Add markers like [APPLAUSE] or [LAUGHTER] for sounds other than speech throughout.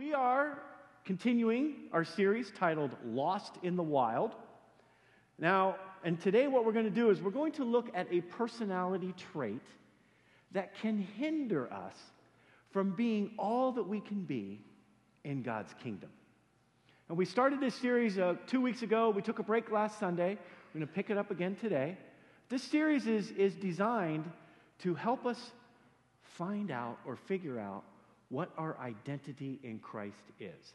We are continuing our series titled Lost in the Wild. Now, and today what we're going to do is we're going to look at a personality trait that can hinder us from being all that we can be in God's kingdom. And we started this series uh, two weeks ago. We took a break last Sunday. We're going to pick it up again today. This series is, is designed to help us find out or figure out what our identity in Christ is.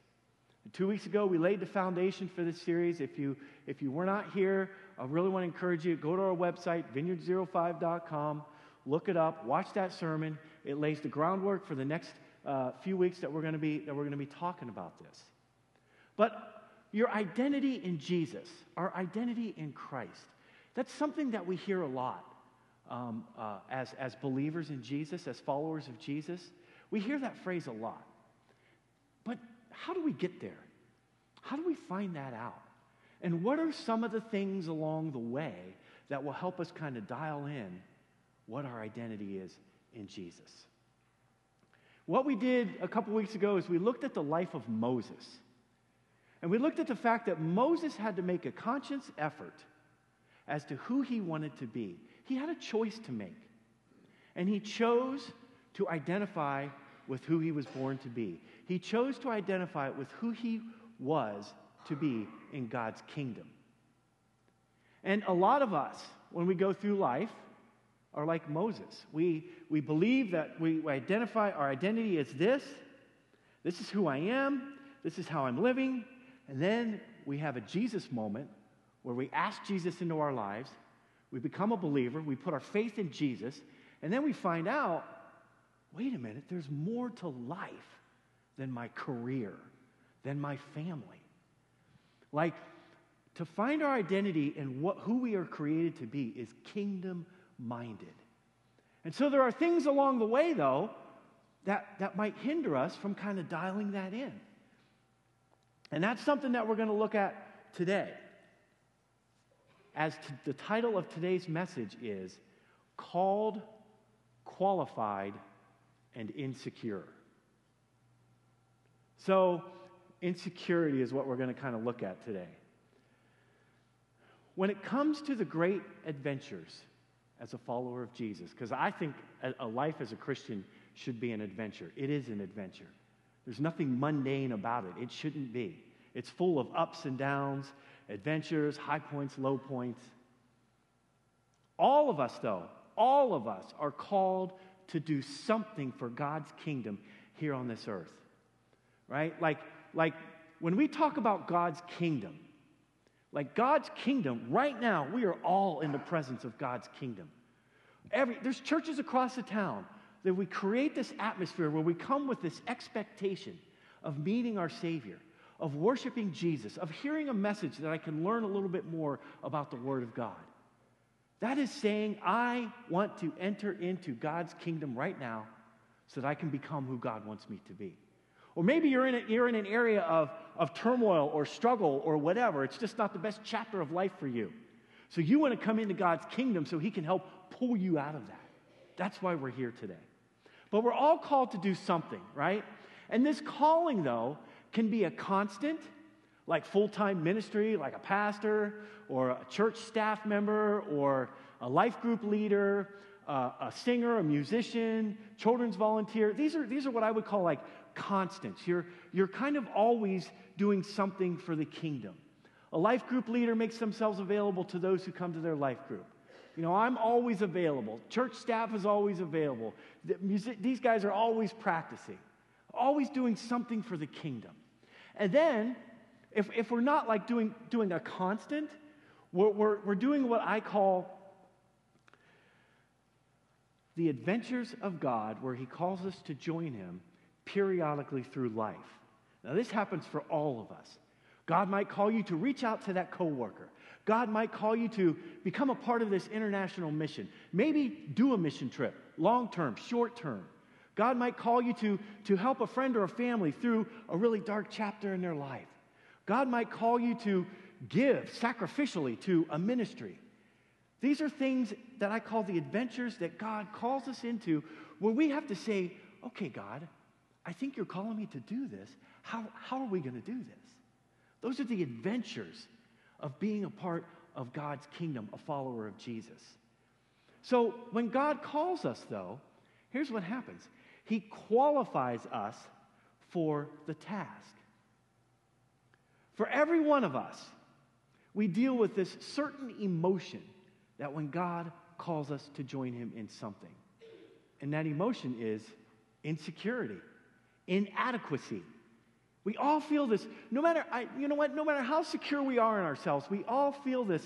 Two weeks ago, we laid the foundation for this series. If you, if you were not here, I really want to encourage you go to our website, vineyard05.com, look it up, watch that sermon. It lays the groundwork for the next uh, few weeks that we're going to be that we're going to be talking about this. But your identity in Jesus, our identity in Christ, that's something that we hear a lot um, uh, as, as believers in Jesus, as followers of Jesus. We hear that phrase a lot. But how do we get there? How do we find that out? And what are some of the things along the way that will help us kind of dial in what our identity is in Jesus? What we did a couple weeks ago is we looked at the life of Moses. And we looked at the fact that Moses had to make a conscious effort as to who he wanted to be. He had a choice to make. And he chose to identify with who he was born to be. He chose to identify with who he was to be in God's kingdom. And a lot of us, when we go through life, are like Moses. We, we believe that we identify our identity as this. This is who I am. This is how I'm living. And then we have a Jesus moment where we ask Jesus into our lives. We become a believer. We put our faith in Jesus. And then we find out wait a minute, there's more to life than my career, than my family. Like, to find our identity in what, who we are created to be is kingdom minded. And so there are things along the way, though, that, that might hinder us from kind of dialing that in. And that's something that we're going to look at today. As the title of today's message is Called, Qualified, and insecure. So, insecurity is what we're going to kind of look at today. When it comes to the great adventures as a follower of Jesus, because I think a life as a Christian should be an adventure, it is an adventure. There's nothing mundane about it, it shouldn't be. It's full of ups and downs, adventures, high points, low points. All of us, though, all of us are called to do something for God's kingdom here on this earth. Right? Like, like when we talk about God's kingdom, like God's kingdom, right now, we are all in the presence of God's kingdom. Every, there's churches across the town that we create this atmosphere where we come with this expectation of meeting our Savior, of worshiping Jesus, of hearing a message that I can learn a little bit more about the Word of God. That is saying, I want to enter into God's kingdom right now so that I can become who God wants me to be. Or maybe you're in, a, you're in an area of, of turmoil or struggle or whatever. It's just not the best chapter of life for you. So you want to come into God's kingdom so He can help pull you out of that. That's why we're here today. But we're all called to do something, right? And this calling, though, can be a constant like full time ministry, like a pastor or a church staff member or a life group leader, uh, a singer, a musician, children's volunteer. These are, these are what I would call like constants. You're, you're kind of always doing something for the kingdom. A life group leader makes themselves available to those who come to their life group. You know, I'm always available. Church staff is always available. The music, these guys are always practicing, always doing something for the kingdom. And then if, if we're not like doing, doing a constant, we're, we're, we're doing what I call the adventures of God, where He calls us to join Him periodically through life. Now, this happens for all of us. God might call you to reach out to that coworker. God might call you to become a part of this international mission. Maybe do a mission trip, long term, short term. God might call you to, to help a friend or a family through a really dark chapter in their life. God might call you to give sacrificially to a ministry. These are things that I call the adventures that God calls us into where we have to say, okay, God, I think you're calling me to do this. How, how are we going to do this? Those are the adventures of being a part of God's kingdom, a follower of Jesus. So when God calls us, though, here's what happens He qualifies us for the task. For every one of us, we deal with this certain emotion that when God calls us to join Him in something, and that emotion is insecurity, inadequacy. We all feel this, no matter, I, you know what, no matter how secure we are in ourselves, we all feel this,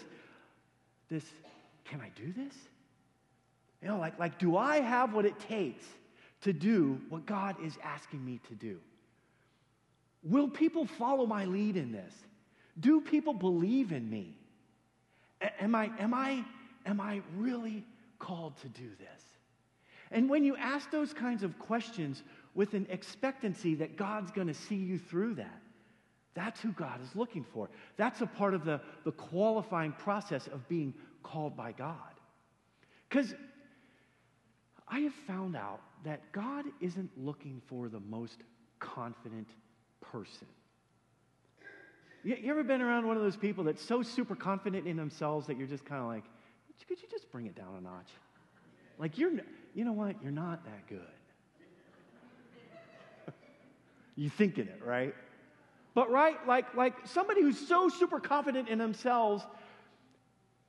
this, can I do this? You know, like, like, do I have what it takes to do what God is asking me to do? Will people follow my lead in this? Do people believe in me? A- am I, am I, am I really called to do this? And when you ask those kinds of questions with an expectancy that God's going to see you through that, that's who God is looking for. That's a part of the, the qualifying process of being called by God. Because I have found out that God isn't looking for the most confident person. You, you ever been around one of those people that's so super confident in themselves that you're just kind of like, could you just bring it down a notch? Like, you're, you know what? You're not that good. [LAUGHS] You're thinking it, right? But right, like, like somebody who's so super confident in themselves,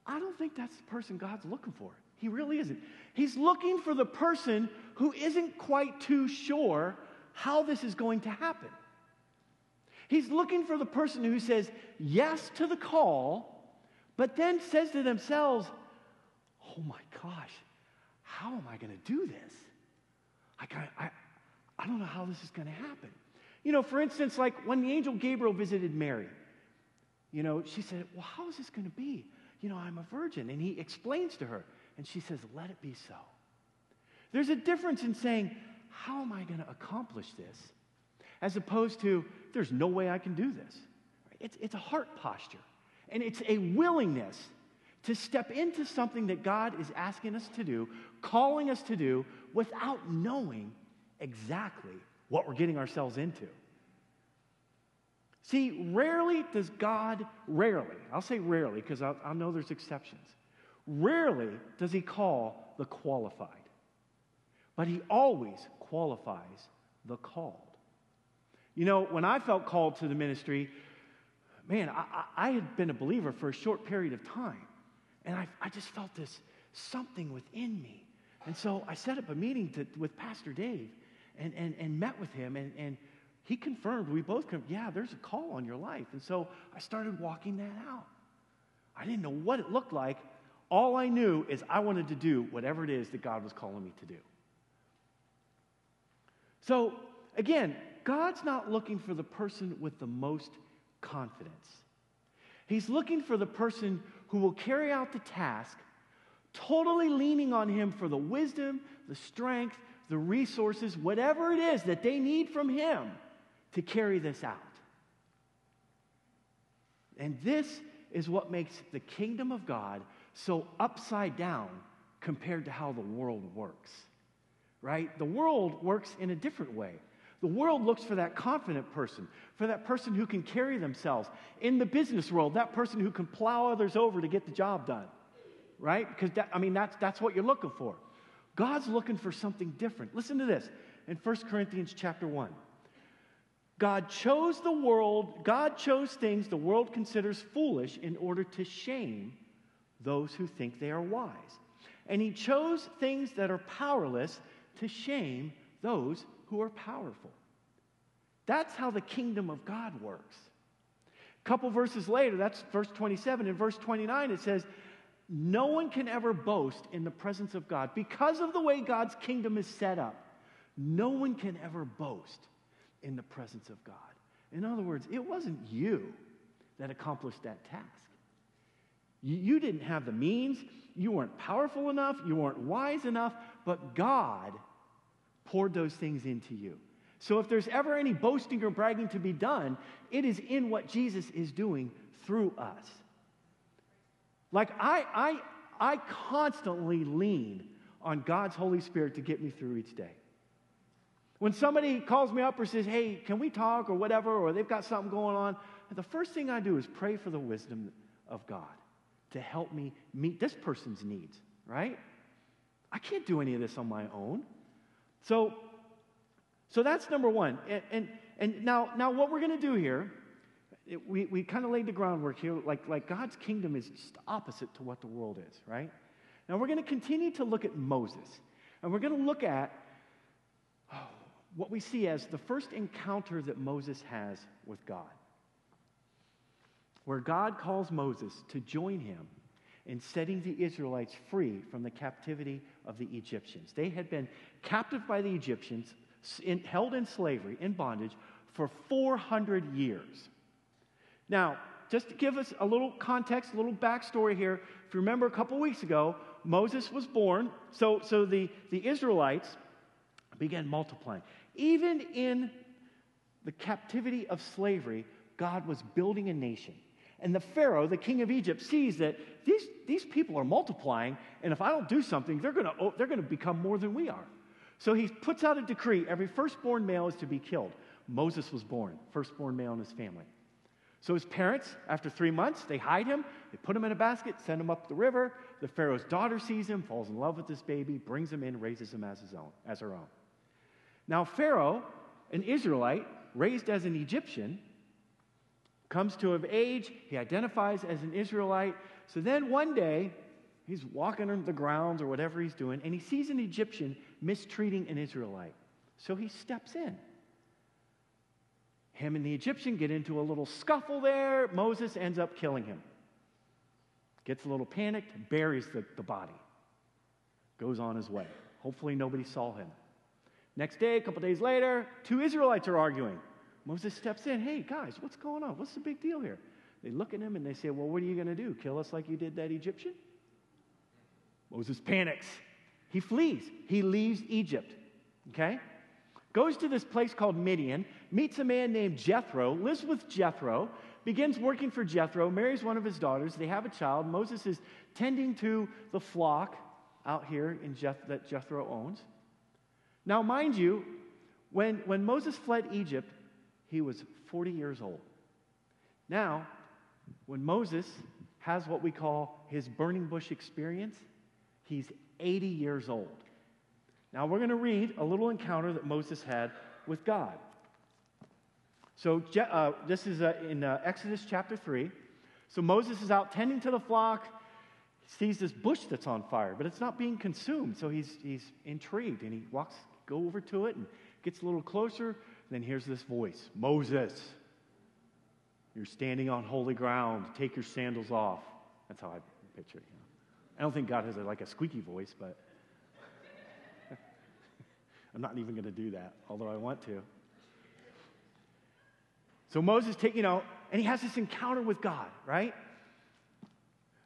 I don't think that's the person God's looking for. He really isn't. He's looking for the person who isn't quite too sure how this is going to happen. He's looking for the person who says yes to the call, but then says to themselves, oh my gosh, how am I going to do this? I, I, I don't know how this is going to happen. You know, for instance, like when the angel Gabriel visited Mary, you know, she said, Well, how is this going to be? You know, I'm a virgin. And he explains to her, and she says, Let it be so. There's a difference in saying, How am I going to accomplish this? As opposed to, There's no way I can do this. It's, it's a heart posture, and it's a willingness to step into something that God is asking us to do, calling us to do, without knowing exactly what we're getting ourselves into. See, rarely does God, rarely, I'll say rarely because I, know there's exceptions, rarely does He call the qualified, but He always qualifies the called. You know, when I felt called to the ministry, man, I, I had been a believer for a short period of time. And I, I just felt this something within me. And so I set up a meeting to, with Pastor Dave and, and, and met with him. And, and he confirmed, we both confirmed, yeah, there's a call on your life. And so I started walking that out. I didn't know what it looked like. All I knew is I wanted to do whatever it is that God was calling me to do. So, again, God's not looking for the person with the most confidence. He's looking for the person who will carry out the task, totally leaning on Him for the wisdom, the strength, the resources, whatever it is that they need from Him to carry this out. And this is what makes the kingdom of God so upside down compared to how the world works. Right? The world works in a different way. The world looks for that confident person, for that person who can carry themselves. In the business world, that person who can plow others over to get the job done, right? Because, that, I mean, that's, that's what you're looking for. God's looking for something different. Listen to this in 1 Corinthians chapter 1. God chose the world, God chose things the world considers foolish in order to shame those who think they are wise. And he chose things that are powerless to shame those who are powerful. That's how the kingdom of God works. A couple verses later, that's verse 27. In verse 29, it says, No one can ever boast in the presence of God. Because of the way God's kingdom is set up, no one can ever boast in the presence of God. In other words, it wasn't you that accomplished that task. You, you didn't have the means, you weren't powerful enough, you weren't wise enough, but God poured those things into you. So if there's ever any boasting or bragging to be done, it is in what Jesus is doing through us. Like I, I, I constantly lean on God's Holy Spirit to get me through each day. When somebody calls me up or says, hey, can we talk or whatever, or they've got something going on, the first thing I do is pray for the wisdom of God to help me meet this person's needs, right? I can't do any of this on my own. So, so that's number one. And, and, and now, now what we're going to do here, it, we, we kind of laid the groundwork here, like, like God's kingdom is just opposite to what the world is, right? Now we're going to continue to look at Moses, and we're going to look at oh, what we see as the first encounter that Moses has with God, where God calls Moses to join him in setting the Israelites free from the captivity of the Egyptians. They had been captive by the Egyptians, in, held in slavery, in bondage, for 400 years. Now, just to give us a little context, a little backstory here, if you remember a couple weeks ago, Moses was born, so, so the, the Israelites began multiplying. Even in the captivity of slavery, God was building a nation. And the Pharaoh, the king of Egypt, sees that these, these people are multiplying, and if I don't do something, they're going to oh, they're going to become more than we are. So he puts out a decree every firstborn male is to be killed. Moses was born, firstborn male in his family. So his parents, after three months, they hide him, they put him in a basket, send him up the river. The Pharaoh's daughter sees him, falls in love with this baby, brings him in, raises him as his own, as her own. Now Pharaoh, an Israelite, raised as an Egyptian, comes to of age, he identifies as an Israelite. So then one day, he's walking on the grounds or whatever he's doing, and he sees an Egyptian mistreating an Israelite. So he steps in. Him and the Egyptian get into a little scuffle there. Moses ends up killing him. Gets a little panicked, buries the, the body, goes on his way. Hopefully, nobody saw him. Next day, a couple days later, two Israelites are arguing. Moses steps in. Hey, guys, what's going on? What's the big deal here? They look at him and they say, Well, what are you going to do? Kill us like you did that Egyptian? Moses panics. He flees. He leaves Egypt. Okay? goes to this place called Midian, meets a man named Jethro, lives with Jethro, begins working for Jethro, marries one of his daughters. They have a child. Moses is tending to the flock out here in Jeth- that Jethro owns. Now, mind you, when, when Moses fled Egypt, he was 40 years old. Now, when Moses has what we call his burning bush experience, he's 80 years old. Now we're going to read a little encounter that Moses had with God. So uh, this is uh, in uh, Exodus chapter 3. So Moses is out tending to the flock, sees this bush that's on fire, but it's not being consumed. So he's, he's intrigued and he walks, go over to it and gets a little closer. Then here's this voice Moses, you're standing on holy ground. Take your sandals off. That's how I picture it. You? I don't think God has a, like a squeaky voice, but [LAUGHS] I'm not even going to do that, although I want to. So Moses take, you know, and he has this encounter with God, right?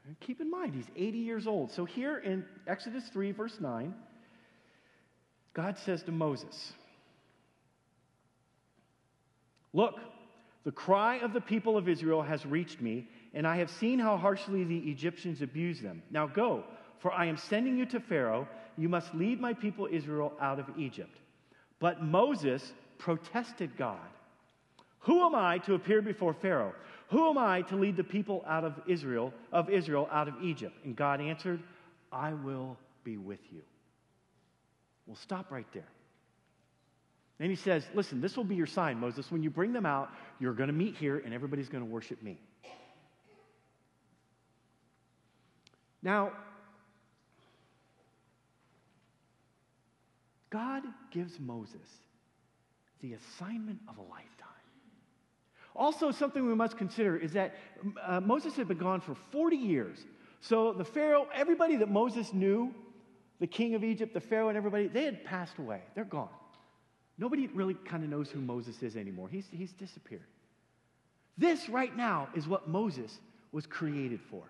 And keep in mind, he's 80 years old. So here in Exodus 3, verse 9, God says to Moses, Look, the cry of the people of Israel has reached me, and I have seen how harshly the Egyptians abuse them. Now go, for I am sending you to Pharaoh you must lead my people Israel out of Egypt. But Moses protested God. Who am I to appear before Pharaoh? Who am I to lead the people out of Israel, of Israel out of Egypt? And God answered, I will be with you. We'll stop right there. And he says, Listen, this will be your sign, Moses. When you bring them out, you're going to meet here and everybody's going to worship me. Now, God gives Moses the assignment of a lifetime. Also, something we must consider is that uh, Moses had been gone for 40 years. So the Pharaoh, everybody that Moses knew, the king of Egypt, the Pharaoh, and everybody, they had passed away. They're gone. Nobody really kind of knows who Moses is anymore. He's, he's disappeared. This right now is what Moses was created for.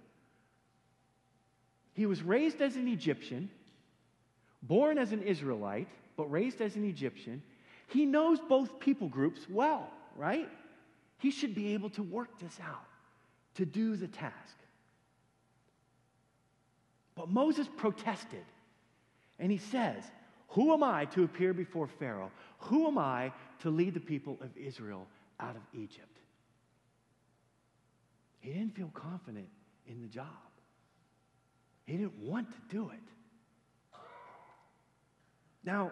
He was raised as an Egyptian born as an Israelite, but raised as an Egyptian, he knows both people groups well, right? He should be able to work this out, to do the task. But Moses protested, and he says, Who am I to appear before Pharaoh? Who am I to lead the people of Israel out of Egypt? He didn't feel confident in the job. He didn't want to do it. Now,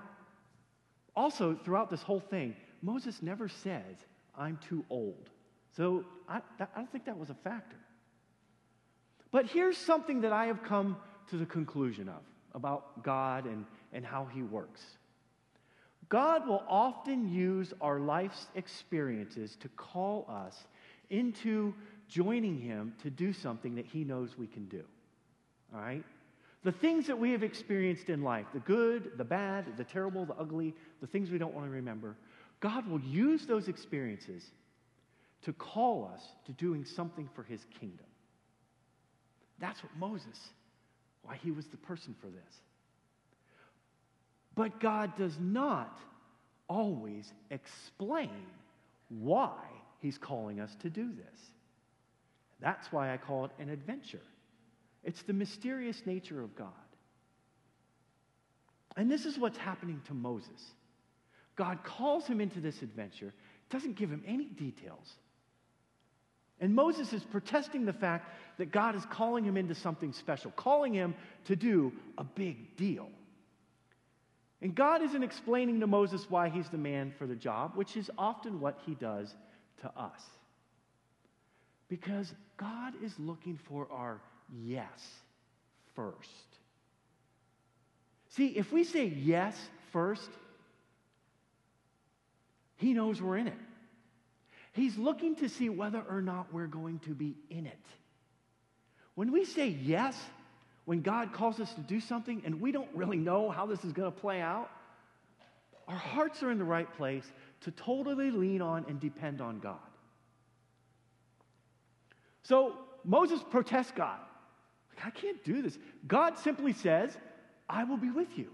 also, throughout this whole thing, Moses never says, I'm too old. So I, I don't think that was a factor. But here's something that I have come to the conclusion of about God and, and how He works. God will often use our life's experiences to call us into joining Him to do something that He knows we can do. All right? The things that we have experienced in life, the good, the bad, the terrible, the ugly, the things we don't want to remember, God will use those experiences to call us to doing something for His kingdom. That's what Moses, why he was the person for this. But God does not always explain why he's calling us to do this. That's why I call it an adventure. It's the mysterious nature of God. And this is what's happening to Moses. God calls him into this adventure, doesn't give him any details. And Moses is protesting the fact that God is calling him into something special, calling him to do a big deal. And God isn't explaining to Moses why he's the man for the job, which is often what he does to us. Because God is looking for our yes first. See, if we say yes first, he knows we're in it. He's looking to see whether or not we're going to be in it. When we say yes, when God calls us to do something and we don't really know how this is going to play out, our hearts are in the right place to totally lean on and depend on God. So Moses protests God. I can't do this. God simply says, I will be with you.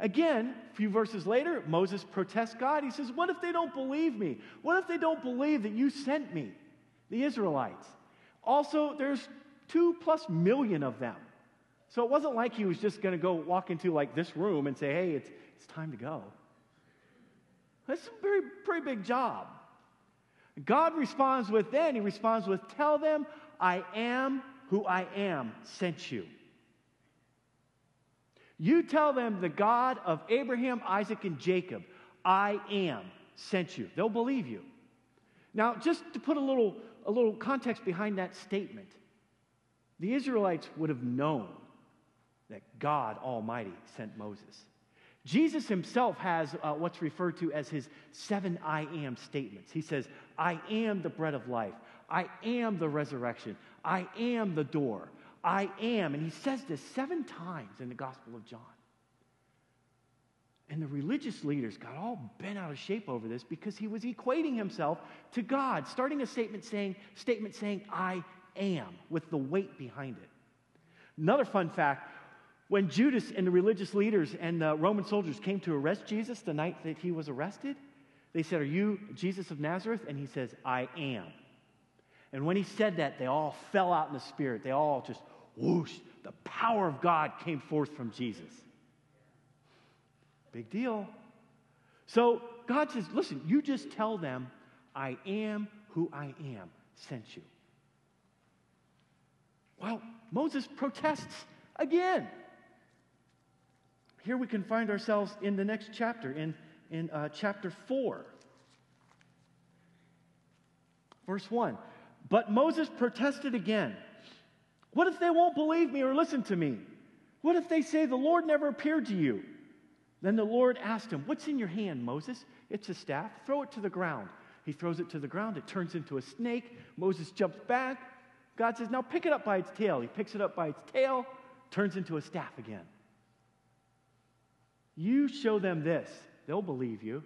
Again, a few verses later, Moses protests God. He says, What if they don't believe me? What if they don't believe that you sent me, the Israelites? Also, there's two plus million of them. So it wasn't like he was just going to go walk into like this room and say, Hey, it's, it's time to go. That's a very, pretty big job. God responds with then, he responds with, Tell them, I am who I am sent you. You tell them the God of Abraham, Isaac, and Jacob, I am, sent you. They'll believe you. Now, just to put a little, a little context behind that statement, the Israelites would have known that God Almighty sent Moses. Jesus himself has uh, what's referred to as his seven I am statements. He says, I am the bread of life. I am the resurrection. I am the door. I am. And he says this seven times in the Gospel of John. And the religious leaders got all bent out of shape over this because he was equating himself to God, starting a statement saying, statement saying, I am, with the weight behind it. Another fun fact when Judas and the religious leaders and the Roman soldiers came to arrest Jesus the night that he was arrested, they said, Are you Jesus of Nazareth? And he says, I am. And when he said that, they all fell out in the spirit. They all just whoosh, the power of God came forth from Jesus. Big deal. So God says, listen, you just tell them, I am who I am, sent you. Well, Moses protests again. Here we can find ourselves in the next chapter, in, in uh, chapter 4. Verse 1. But Moses protested again. What if they won't believe me or listen to me? What if they say, The Lord never appeared to you? Then the Lord asked him, What's in your hand, Moses? It's a staff. Throw it to the ground. He throws it to the ground. It turns into a snake. Moses jumps back. God says, Now pick it up by its tail. He picks it up by its tail, turns into a staff again. You show them this, they'll believe you.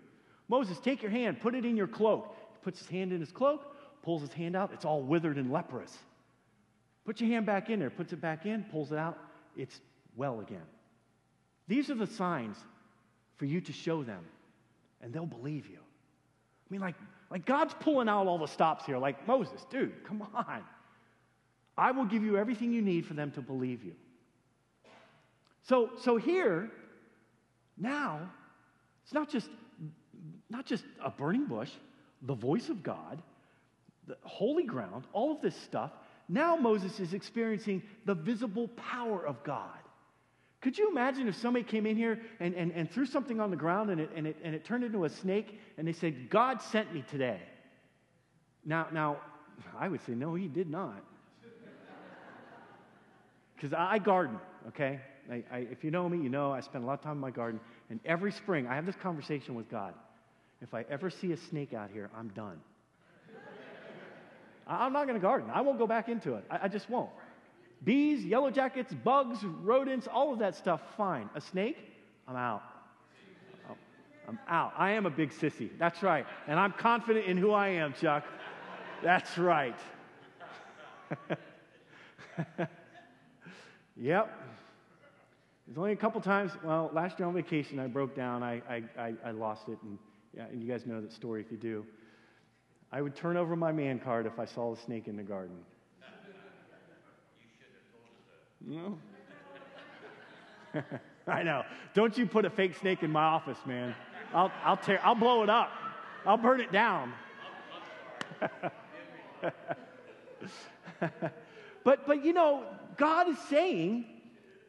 Moses, take your hand, put it in your cloak. He puts his hand in his cloak, pulls his hand out. It's all withered and leprous. Put your hand back in there, puts it back in, pulls it out, it's well again. These are the signs for you to show them, and they'll believe you. I mean, like, like God's pulling out all the stops here, like Moses, dude, come on. I will give you everything you need for them to believe you. So, so here, now, it's not just, not just a burning bush, the voice of God, the holy ground, all of this stuff. Now Moses is experiencing the visible power of God. Could you imagine if somebody came in here and, and, and threw something on the ground and it, and, it, and it turned into a snake and they said, God sent me today? Now, now I would say, no, he did not. [LAUGHS] Because I garden, okay? I, I, if you know me, you know I spend a lot of time in my garden. And every spring, I have this conversation with God. If I ever see a snake out here, I'm done. I'm not going to garden. I won't go back into it. I, I just won't. Bees, yellow jackets, bugs, rodents, all of that stuff, fine. A snake, I'm out. Oh, I'm out. I am a big sissy. That's right. And I'm confident in who I am, Chuck. That's right. [LAUGHS] yep. There's only a couple times, well, last year on vacation, I broke down. I, I, I, I lost it. And, yeah, and you guys know that story if you do. I would turn over my man card if I saw a snake in the garden. [LAUGHS] No. [LAUGHS] I know. Don't you put a fake snake in my office, man. I'll, I'll, tear, I'll blow it up. I'll burn it down. [LAUGHS] but, but you know, God is saying,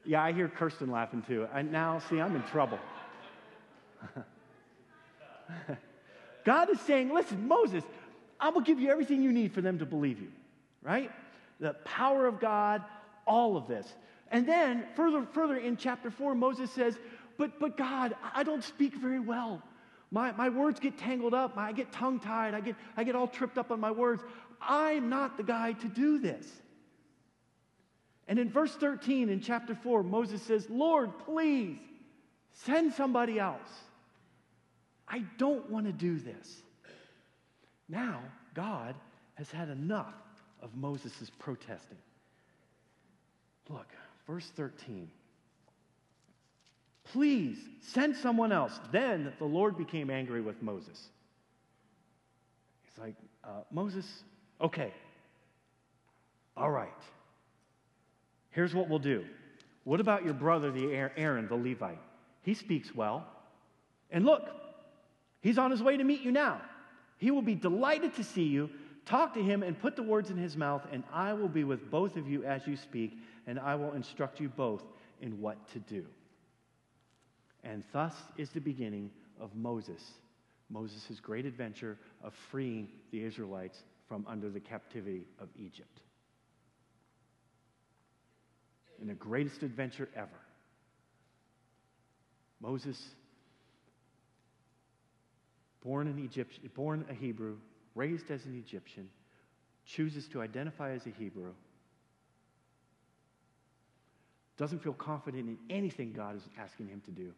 yeah, I hear Kirsten laughing too. And now, see, I'm in trouble. God is saying, listen, Moses, I will give you everything you need for them to believe you, right? The power of God, all of this. And then further, further in chapter four, Moses says, but, but God, I don't speak very well. My, my words get tangled up. I get tongue tied. I get, I get all tripped up on my words. I'm not the guy to do this. And in verse 13 in chapter 4, Moses says, Lord, please send somebody else. I don't want to do this. Now, God has had enough of Moses' protesting. Look, verse 13. Please send someone else. Then the Lord became angry with Moses. He's like, uh, Moses, okay. All right. Here's what we'll do. What about your brother, the Aaron, the Levite? He speaks well. And look, he's on his way to meet you now. He will be delighted to see you. Talk to him and put the words in his mouth, and I will be with both of you as you speak, and I will instruct you both in what to do. And thus is the beginning of Moses, Moses' great adventure of freeing the Israelites from under the captivity of Egypt. In the greatest adventure ever. Moses, born an Egyptian, born a Hebrew, raised as an Egyptian, chooses to identify as a Hebrew, doesn't feel confident in anything God is asking him to do,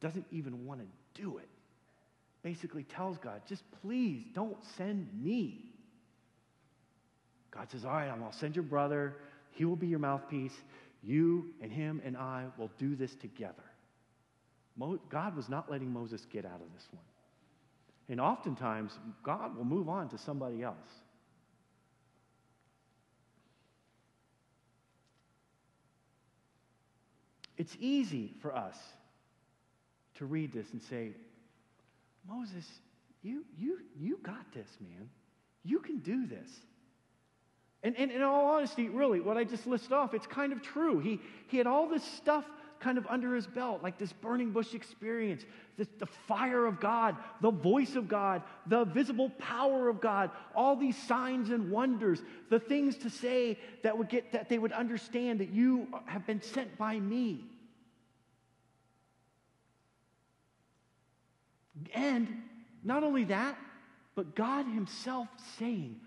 doesn't even want to do it. Basically tells God, just please don't send me. God says, All right, I'll send your brother. He will be your mouthpiece. You and him and I will do this together. God was not letting Moses get out of this one. And oftentimes, God will move on to somebody else. It's easy for us to read this and say, Moses, you, you, you got this, man. You can do this. And, and in all honesty, really, what I just listed off, it's kind of true. He, he had all this stuff kind of under his belt, like this burning bush experience, the fire of God, the voice of God, the visible power of God, all these signs and wonders, the things to say that would get that they would understand that you have been sent by me. And not only that, but God Himself saying,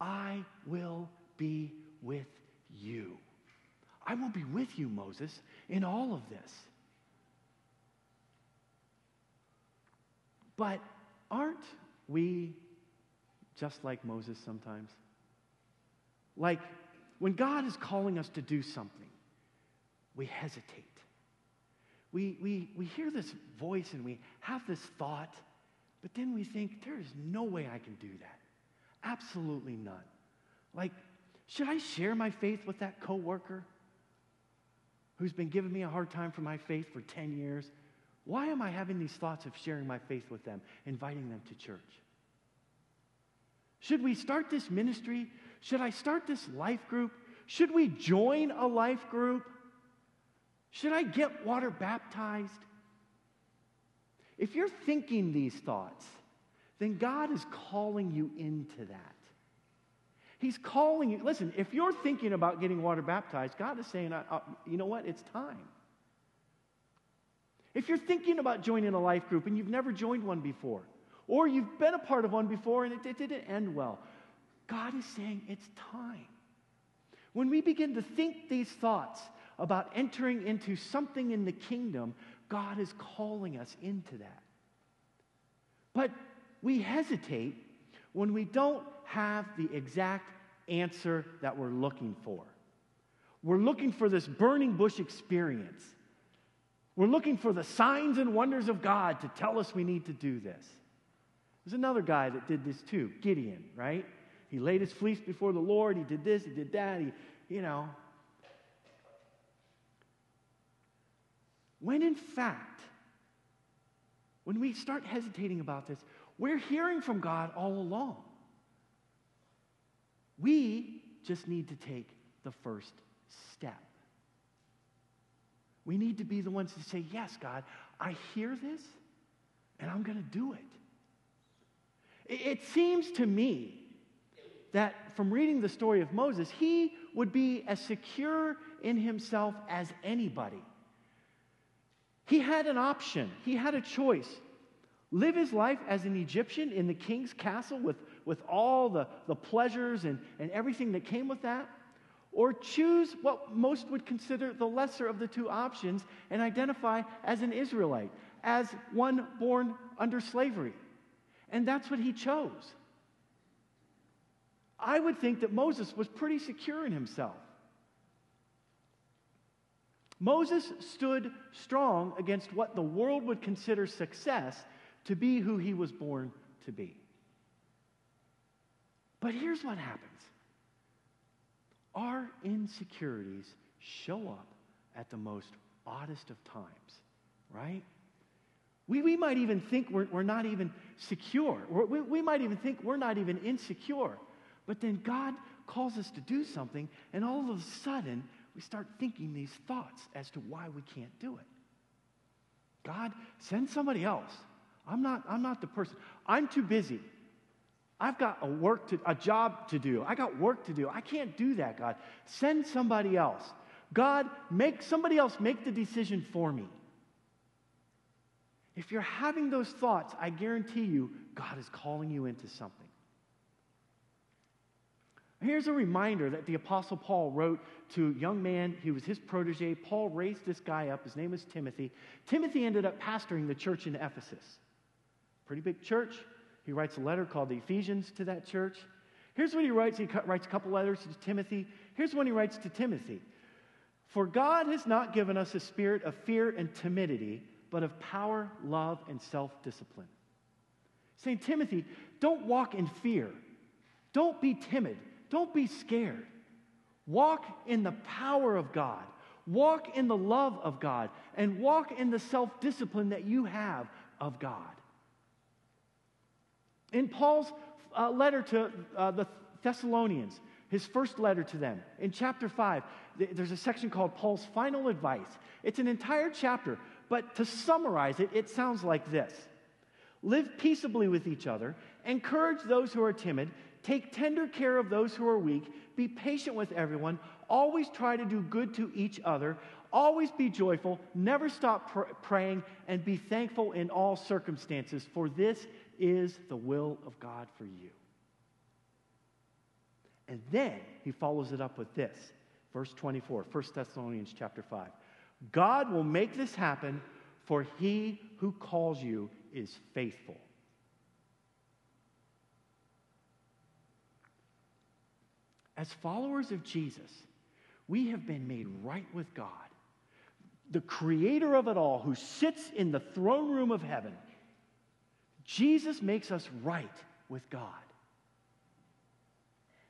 I will be with you. I will be with you, Moses, in all of this. But aren't we just like Moses sometimes? Like when God is calling us to do something, we hesitate. We, we, we hear this voice and we have this thought, but then we think, there is no way I can do that. Absolutely not. Like, should I share my faith with that coworker? Who's been giving me a hard time for my faith for 10 years, why am I having these thoughts of sharing my faith with them, inviting them to church? Should we start this ministry? Should I start this life group? Should we join a life group? Should I get water baptized? If you're thinking these thoughts, then God is calling you into that. He's calling you. Listen, if you're thinking about getting water baptized, God is saying, uh, uh, you know what? It's time. If you're thinking about joining a life group and you've never joined one before, or you've been a part of one before and it, it didn't end well, God is saying it's time. When we begin to think these thoughts about entering into something in the kingdom, God is calling us into that. But we hesitate when we don't have the exact answer that we're looking for. We're looking for this burning bush experience. We're looking for the signs and wonders of God to tell us we need to do this. There's another guy that did this too, Gideon, right? He laid his fleece before the Lord. He did this, he did that. He, you know. When in fact, when we start hesitating about this, we're hearing from God all along. We just need to take the first step. We need to be the ones to say, Yes, God, I hear this and I'm going to do it. It seems to me that from reading the story of Moses, he would be as secure in himself as anybody. He had an option, he had a choice. Live his life as an Egyptian in the king's castle with with all the, the pleasures and, and everything that came with that, or choose what most would consider the lesser of the two options and identify as an Israelite, as one born under slavery. And that's what he chose. I would think that Moses was pretty secure in himself. Moses stood strong against what the world would consider success to be who he was born to be. But here's what happens our insecurities show up at the most oddest of times, right? We, we might even think we're, we're not even secure. we we might even think we're not even insecure. But then God calls us to do something, and all of a sudden, we start thinking these thoughts as to why we can't do it. God, send somebody else. I'm not, I'm not the person. I'm too busy. I've got a work to a job to do. I got work to do. I can't do that, God. Send somebody else. God, make somebody else make the decision for me. If you're having those thoughts, I guarantee you God is calling you into something. Here's a reminder that the Apostle Paul wrote to a young man. He was his protege. Paul raised this guy up. His name was Timothy. Timothy ended up pastoring the church in Ephesus. Pretty big church. He writes a letter called the Ephesians to that church. Here's what he writes. He writes a couple letters to Timothy. Here's one he writes to Timothy For God has not given us a spirit of fear and timidity, but of power, love, and self discipline. Saying, Timothy, don't walk in fear. Don't be timid. Don't be scared. Walk in the power of God. Walk in the love of God. And walk in the self discipline that you have of God. In Paul's uh, letter to uh, the Thessalonians, his first letter to them, in chapter 5, th- there's a section called Paul's Final Advice. It's an entire chapter, but to summarize it, it sounds like this Live peaceably with each other, encourage those who are timid, take tender care of those who are weak, be patient with everyone, always try to do good to each other, always be joyful, never stop pr- praying, and be thankful in all circumstances, for this is the will of God for you. And then he follows it up with this. Verse 24, 1 Thessalonians chapter 5. God will make this happen, for he who calls you is faithful. As followers of Jesus, we have been made right with God, the creator of it all, who sits in the throne room of heaven Jesus makes us right with God.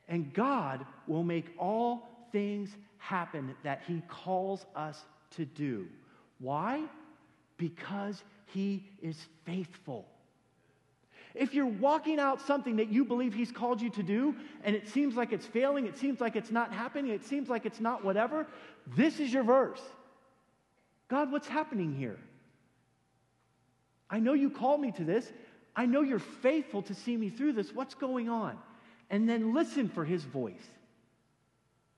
And God will make all things happen that He calls us to do. Why? Because he is faithful. If you're walking out something that you believe He's called you to do, and it seems like it's failing, it seems like it's not happening, it seems like it's not whatever, this is your verse. God, what's happening here? I know you called me to this. I know you're faithful to see me through this. What's going on? And then listen for his voice.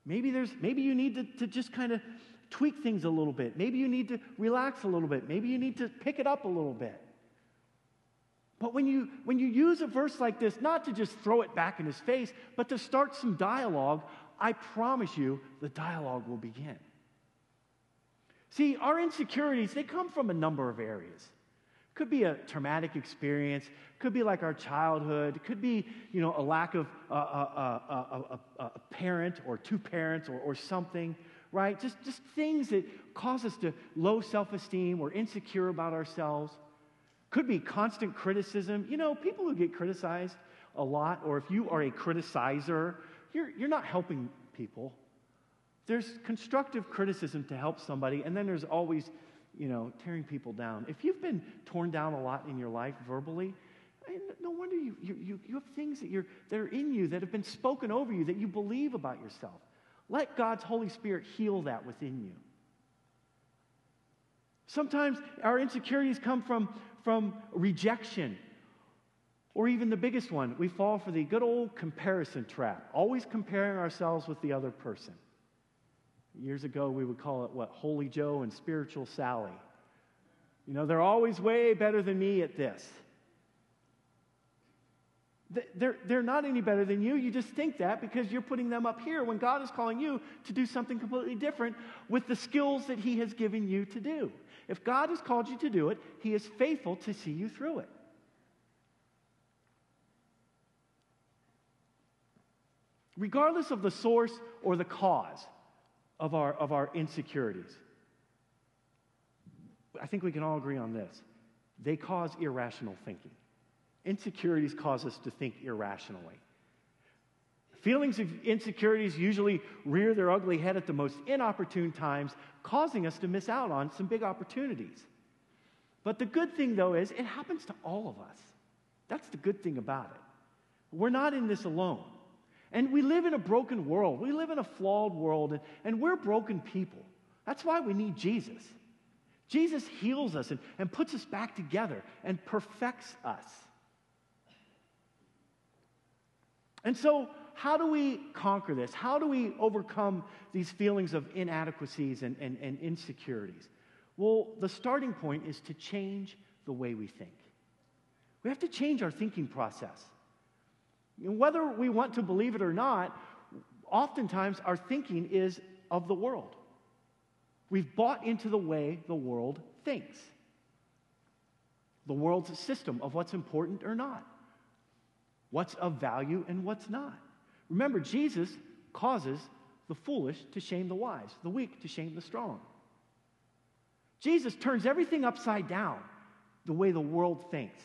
Maybe there's maybe you need to, to just kind of tweak things a little bit. Maybe you need to relax a little bit. Maybe you need to pick it up a little bit. But when you, when you use a verse like this, not to just throw it back in his face, but to start some dialogue, I promise you the dialogue will begin. See, our insecurities, they come from a number of areas. Could be a traumatic experience, could be like our childhood, could be, you know, a lack of a, a, a, a parent or two parents or, or something, right? Just, just things that cause us to low self esteem or insecure about ourselves. Could be constant criticism. You know, people who get criticized a lot, or if you are a criticizer, you're, you're not helping people. There's constructive criticism to help somebody, and then there's always, you know, tearing people down. If you've been torn down a lot in your life verbally, no wonder you, you, you, have things that, you're, that are in you that have been spoken over you that you believe about yourself. Let God's Holy Spirit heal that within you. Sometimes our insecurities come from from rejection. Or even the biggest one, we fall for the good old comparison trap, always comparing ourselves with the other person. Years ago, we would call it what? Holy Joe and Spiritual Sally. You know, they're always way better than me at this. They're, they're not any better than you. You just think that because you're putting them up here when God is calling you to do something completely different with the skills that He has given you to do. If God has called you to do it, He is faithful to see you through it. Regardless of the source or the cause of our, of our insecurities, I think we can all agree on this. They cause irrational thinking. Insecurities cause us to think irrationally. Feelings of insecurities usually rear their ugly head at the most inopportune times, causing us to miss out on some big opportunities. But the good thing, though, is it happens to all of us. That's the good thing about it. We're not in this alone. And we live in a broken world. We live in a flawed world, and, and we're broken people. That's why we need Jesus. Jesus heals us and, and puts us back together and perfects us. And so, how do we conquer this? How do we overcome these feelings of inadequacies and, and, and insecurities? Well, the starting point is to change the way we think. We have to change our thinking process. And whether we want to believe it or not, oftentimes our thinking is of the world. We've bought into the way the world thinks, the world's system of what's important or not, what's of value and what's not. Remember, Jesus causes the foolish to shame the wise, the weak to shame the strong. Jesus turns everything upside down the way the world thinks.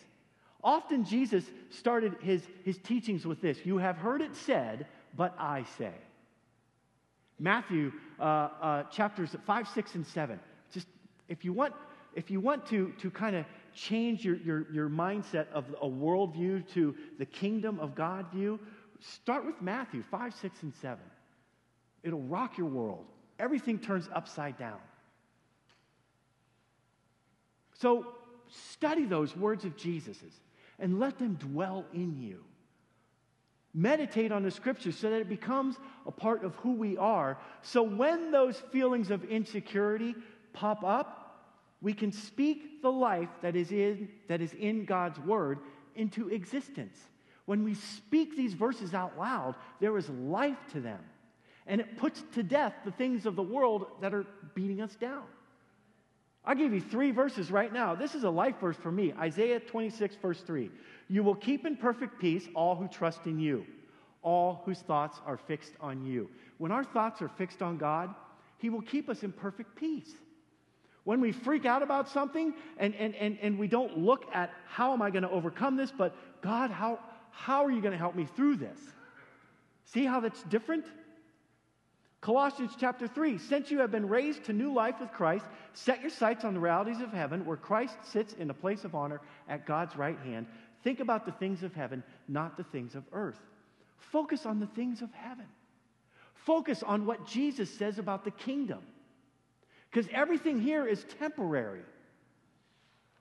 Often Jesus started his, his teachings with this You have heard it said, but I say. Matthew uh, uh, chapters 5, 6, and 7. Just if you want, if you want to, to kind of change your, your, your mindset of a worldview to the kingdom of God view, Start with Matthew 5, 6, and 7. It'll rock your world. Everything turns upside down. So study those words of Jesus's and let them dwell in you. Meditate on the scriptures so that it becomes a part of who we are. So when those feelings of insecurity pop up, we can speak the life that is in, that is in God's word into existence. When we speak these verses out loud, there is life to them. And it puts to death the things of the world that are beating us down. I'll give you three verses right now. This is a life verse for me Isaiah 26, verse 3. You will keep in perfect peace all who trust in you, all whose thoughts are fixed on you. When our thoughts are fixed on God, He will keep us in perfect peace. When we freak out about something and, and, and, and we don't look at how am I going to overcome this, but God, how, how are you going to help me through this? See how that's different? Colossians chapter 3 Since you have been raised to new life with Christ, set your sights on the realities of heaven, where Christ sits in a place of honor at God's right hand. Think about the things of heaven, not the things of earth. Focus on the things of heaven. Focus on what Jesus says about the kingdom. Because everything here is temporary.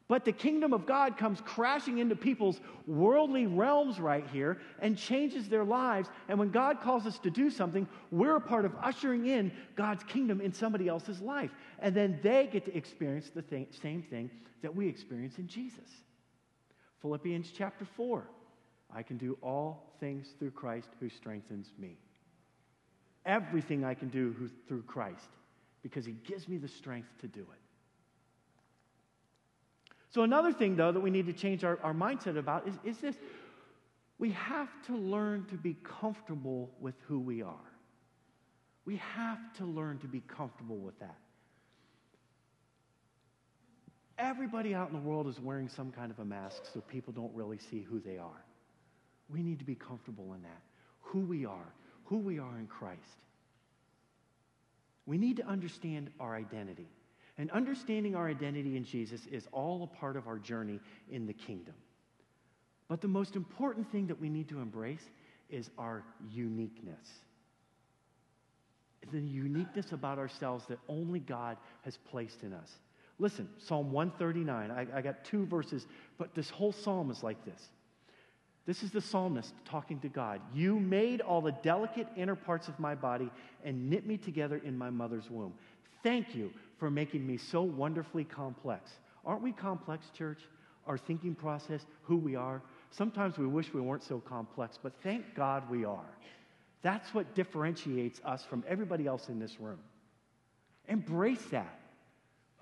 But the kingdom of God comes crashing into people's worldly realms right here and changes their lives. And when God calls us to do something, we're a part of ushering in God's kingdom in somebody else's life. And then they get to experience the thing, same thing that we experience in Jesus. Philippians chapter 4 I can do all things through Christ who strengthens me. Everything I can do through Christ because he gives me the strength to do it. So, another thing, though, that we need to change our, our mindset about is, is this we have to learn to be comfortable with who we are. We have to learn to be comfortable with that. Everybody out in the world is wearing some kind of a mask so people don't really see who they are. We need to be comfortable in that, who we are, who we are in Christ. We need to understand our identity. And understanding our identity in Jesus is all a part of our journey in the kingdom. But the most important thing that we need to embrace is our uniqueness. The uniqueness about ourselves that only God has placed in us. Listen, Psalm 139, I, I got two verses, but this whole psalm is like this. This is the psalmist talking to God. You made all the delicate inner parts of my body and knit me together in my mother's womb. Thank you for making me so wonderfully complex. Aren't we complex, church? Our thinking process, who we are. Sometimes we wish we weren't so complex, but thank God we are. That's what differentiates us from everybody else in this room. Embrace that.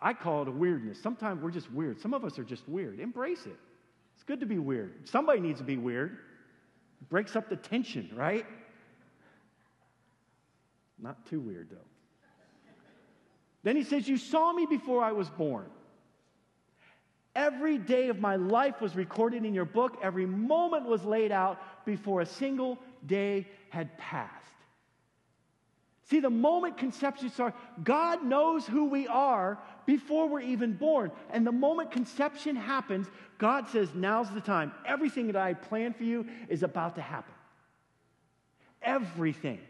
I call it a weirdness. Sometimes we're just weird. Some of us are just weird. Embrace it. It's good to be weird. Somebody needs to be weird. It breaks up the tension, right? Not too weird, though. Then he says, You saw me before I was born. Every day of my life was recorded in your book. Every moment was laid out before a single day had passed. See, the moment conception starts, God knows who we are before we're even born. And the moment conception happens, God says, Now's the time. Everything that I planned for you is about to happen. Everything.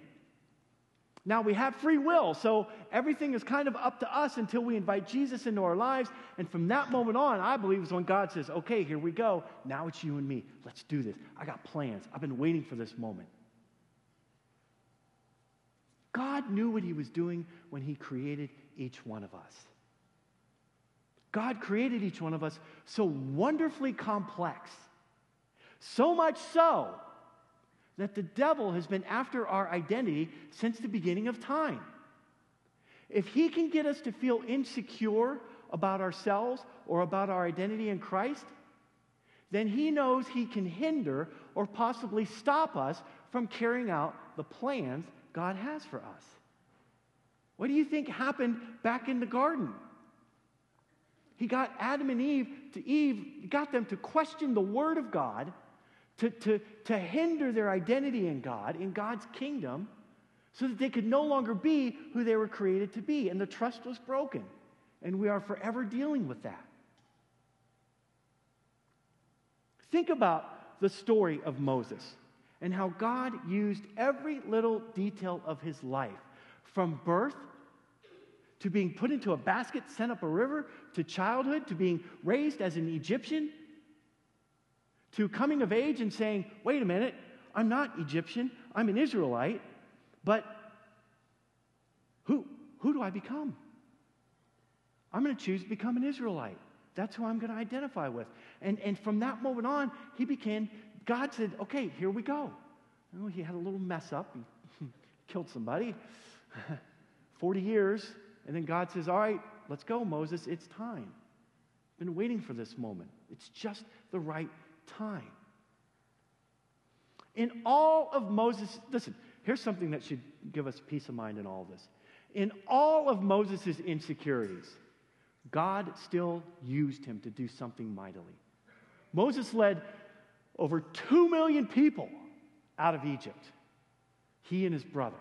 Now we have free will, so everything is kind of up to us until we invite Jesus into our lives. And from that moment on, I believe is when God says, okay, here we go. Now it's you and me. Let's do this. I got plans. I've been waiting for this moment. God knew what he was doing when he created each one of us. God created each one of us so wonderfully complex, so much so that the devil has been after our identity since the beginning of time. If he can get us to feel insecure about ourselves or about our identity in Christ, then he knows he can hinder or possibly stop us from carrying out the plans God has for us. What do you think happened back in the garden? He got Adam and Eve to Eve, got them to question the word of God to, to, to hinder their identity in God, in God's kingdom, so that they could no longer be who they were created to be. And the trust was broken. And we are forever dealing with that. Think about the story of Moses and how God used every little detail of his life from birth to being put into a basket, sent up a river, to childhood, to being raised as an Egyptian, to coming of age and saying, wait a minute, I'm not Egyptian, I'm an Israelite, but who, who do I become? I'm going to choose to become an Israelite. That's who I'm going to identify with. And, and from that moment on, he became, God said, okay, here we go. Oh, he had a little mess up. He [LAUGHS] killed somebody. [LAUGHS] 40 years. And then God says, all right, let's go, Moses. It's time. Been waiting for this moment. It's just the right time. In all of Moses, listen, here's something that should give us peace of mind in all of this. In all of Moses' insecurities, God still used him to do something mightily. Moses led over two million people out of Egypt, he and his brother.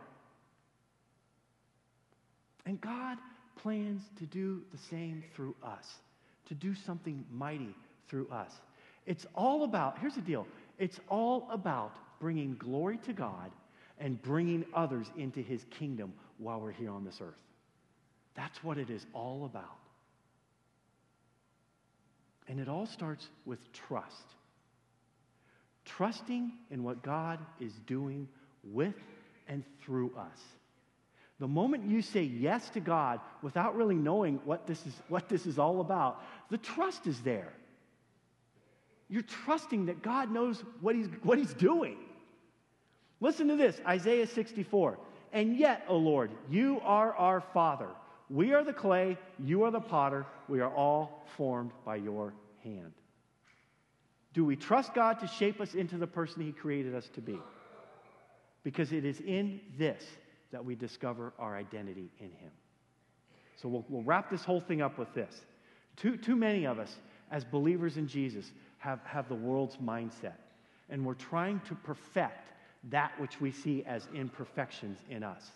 And God plans to do the same through us, to do something mighty through us. It's all about, here's the deal it's all about bringing glory to God and bringing others into his kingdom while we're here on this earth. That's what it is all about. And it all starts with trust. Trusting in what God is doing with and through us. The moment you say yes to God without really knowing what this is, what this is all about, the trust is there. You're trusting that God knows what he's, what he's doing. Listen to this Isaiah 64. And yet, O Lord, you are our Father. We are the clay, you are the potter. We are all formed by your hand. Do we trust God to shape us into the person he created us to be? Because it is in this that we discover our identity in Him. So we'll, we'll wrap this whole thing up with this. Too, too many of us, as believers in Jesus, have, have the world's mindset, and we're trying to perfect that which we see as imperfections in us.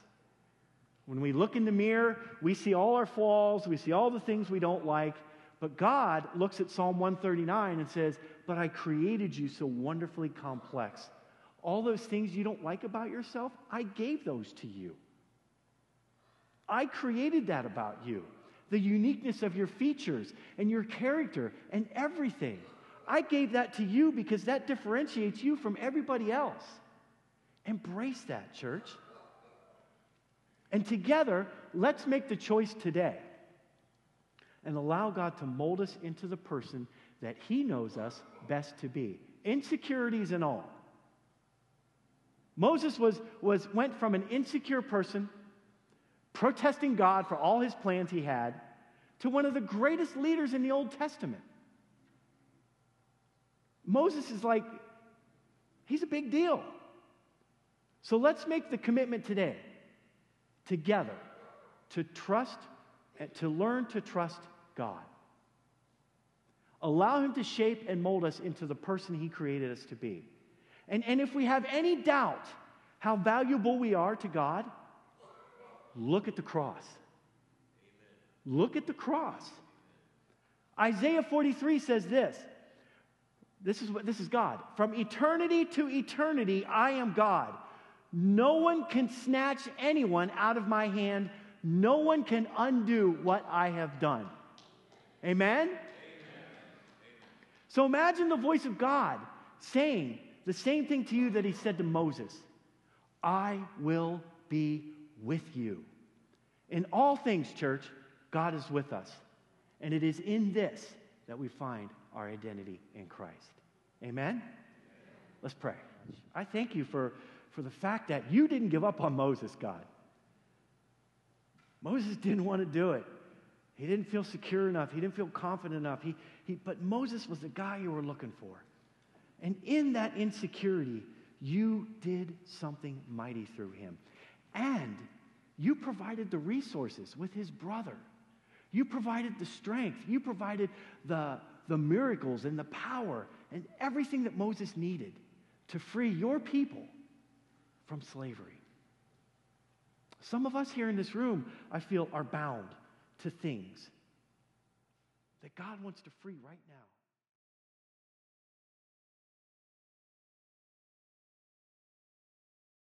When we look in the mirror, we see all our flaws, we see all the things we don't like, but God looks at Psalm 139 and says, But I created you so wonderfully complex all those things you don't like about yourself, I gave those to you. I created that about you. The uniqueness of your features and your character and everything. I gave that to you because that differentiates you from everybody else. Embrace that, church. And together, let's make the choice today and allow God to mold us into the person that He knows us best to be, insecurities and all. Moses was, was, went from an insecure person, protesting God for all his plans he had, to one of the greatest leaders in the Old Testament. Moses is like, he's a big deal. So let's make the commitment today, together, to trust, to learn to trust God. Allow Him to shape and mold us into the person He created us to be. And, and if we have any doubt how valuable we are to God, look at the cross. Look at the cross. Isaiah 43 says this. This is what this is God. From eternity to eternity, I am God. No one can snatch anyone out of my hand. No one can undo what I have done. Amen? Amen. So imagine the voice of God saying, the same thing to you that he said to Moses I will be with you. In all things, church, God is with us. And it is in this that we find our identity in Christ. Amen? Let's pray. I thank you for, for the fact that you didn't give up on Moses, God. Moses didn't want to do it. He didn't feel secure enough. He didn't feel confident enough. He, he, but Moses was the guy you were looking for. And in that insecurity, you did something mighty through him. And you provided the resources with his brother. You provided the strength. You provided the, the miracles and the power and everything that Moses needed to free your people from slavery. Some of us here in this room, I feel, are bound to things that God wants to free right now.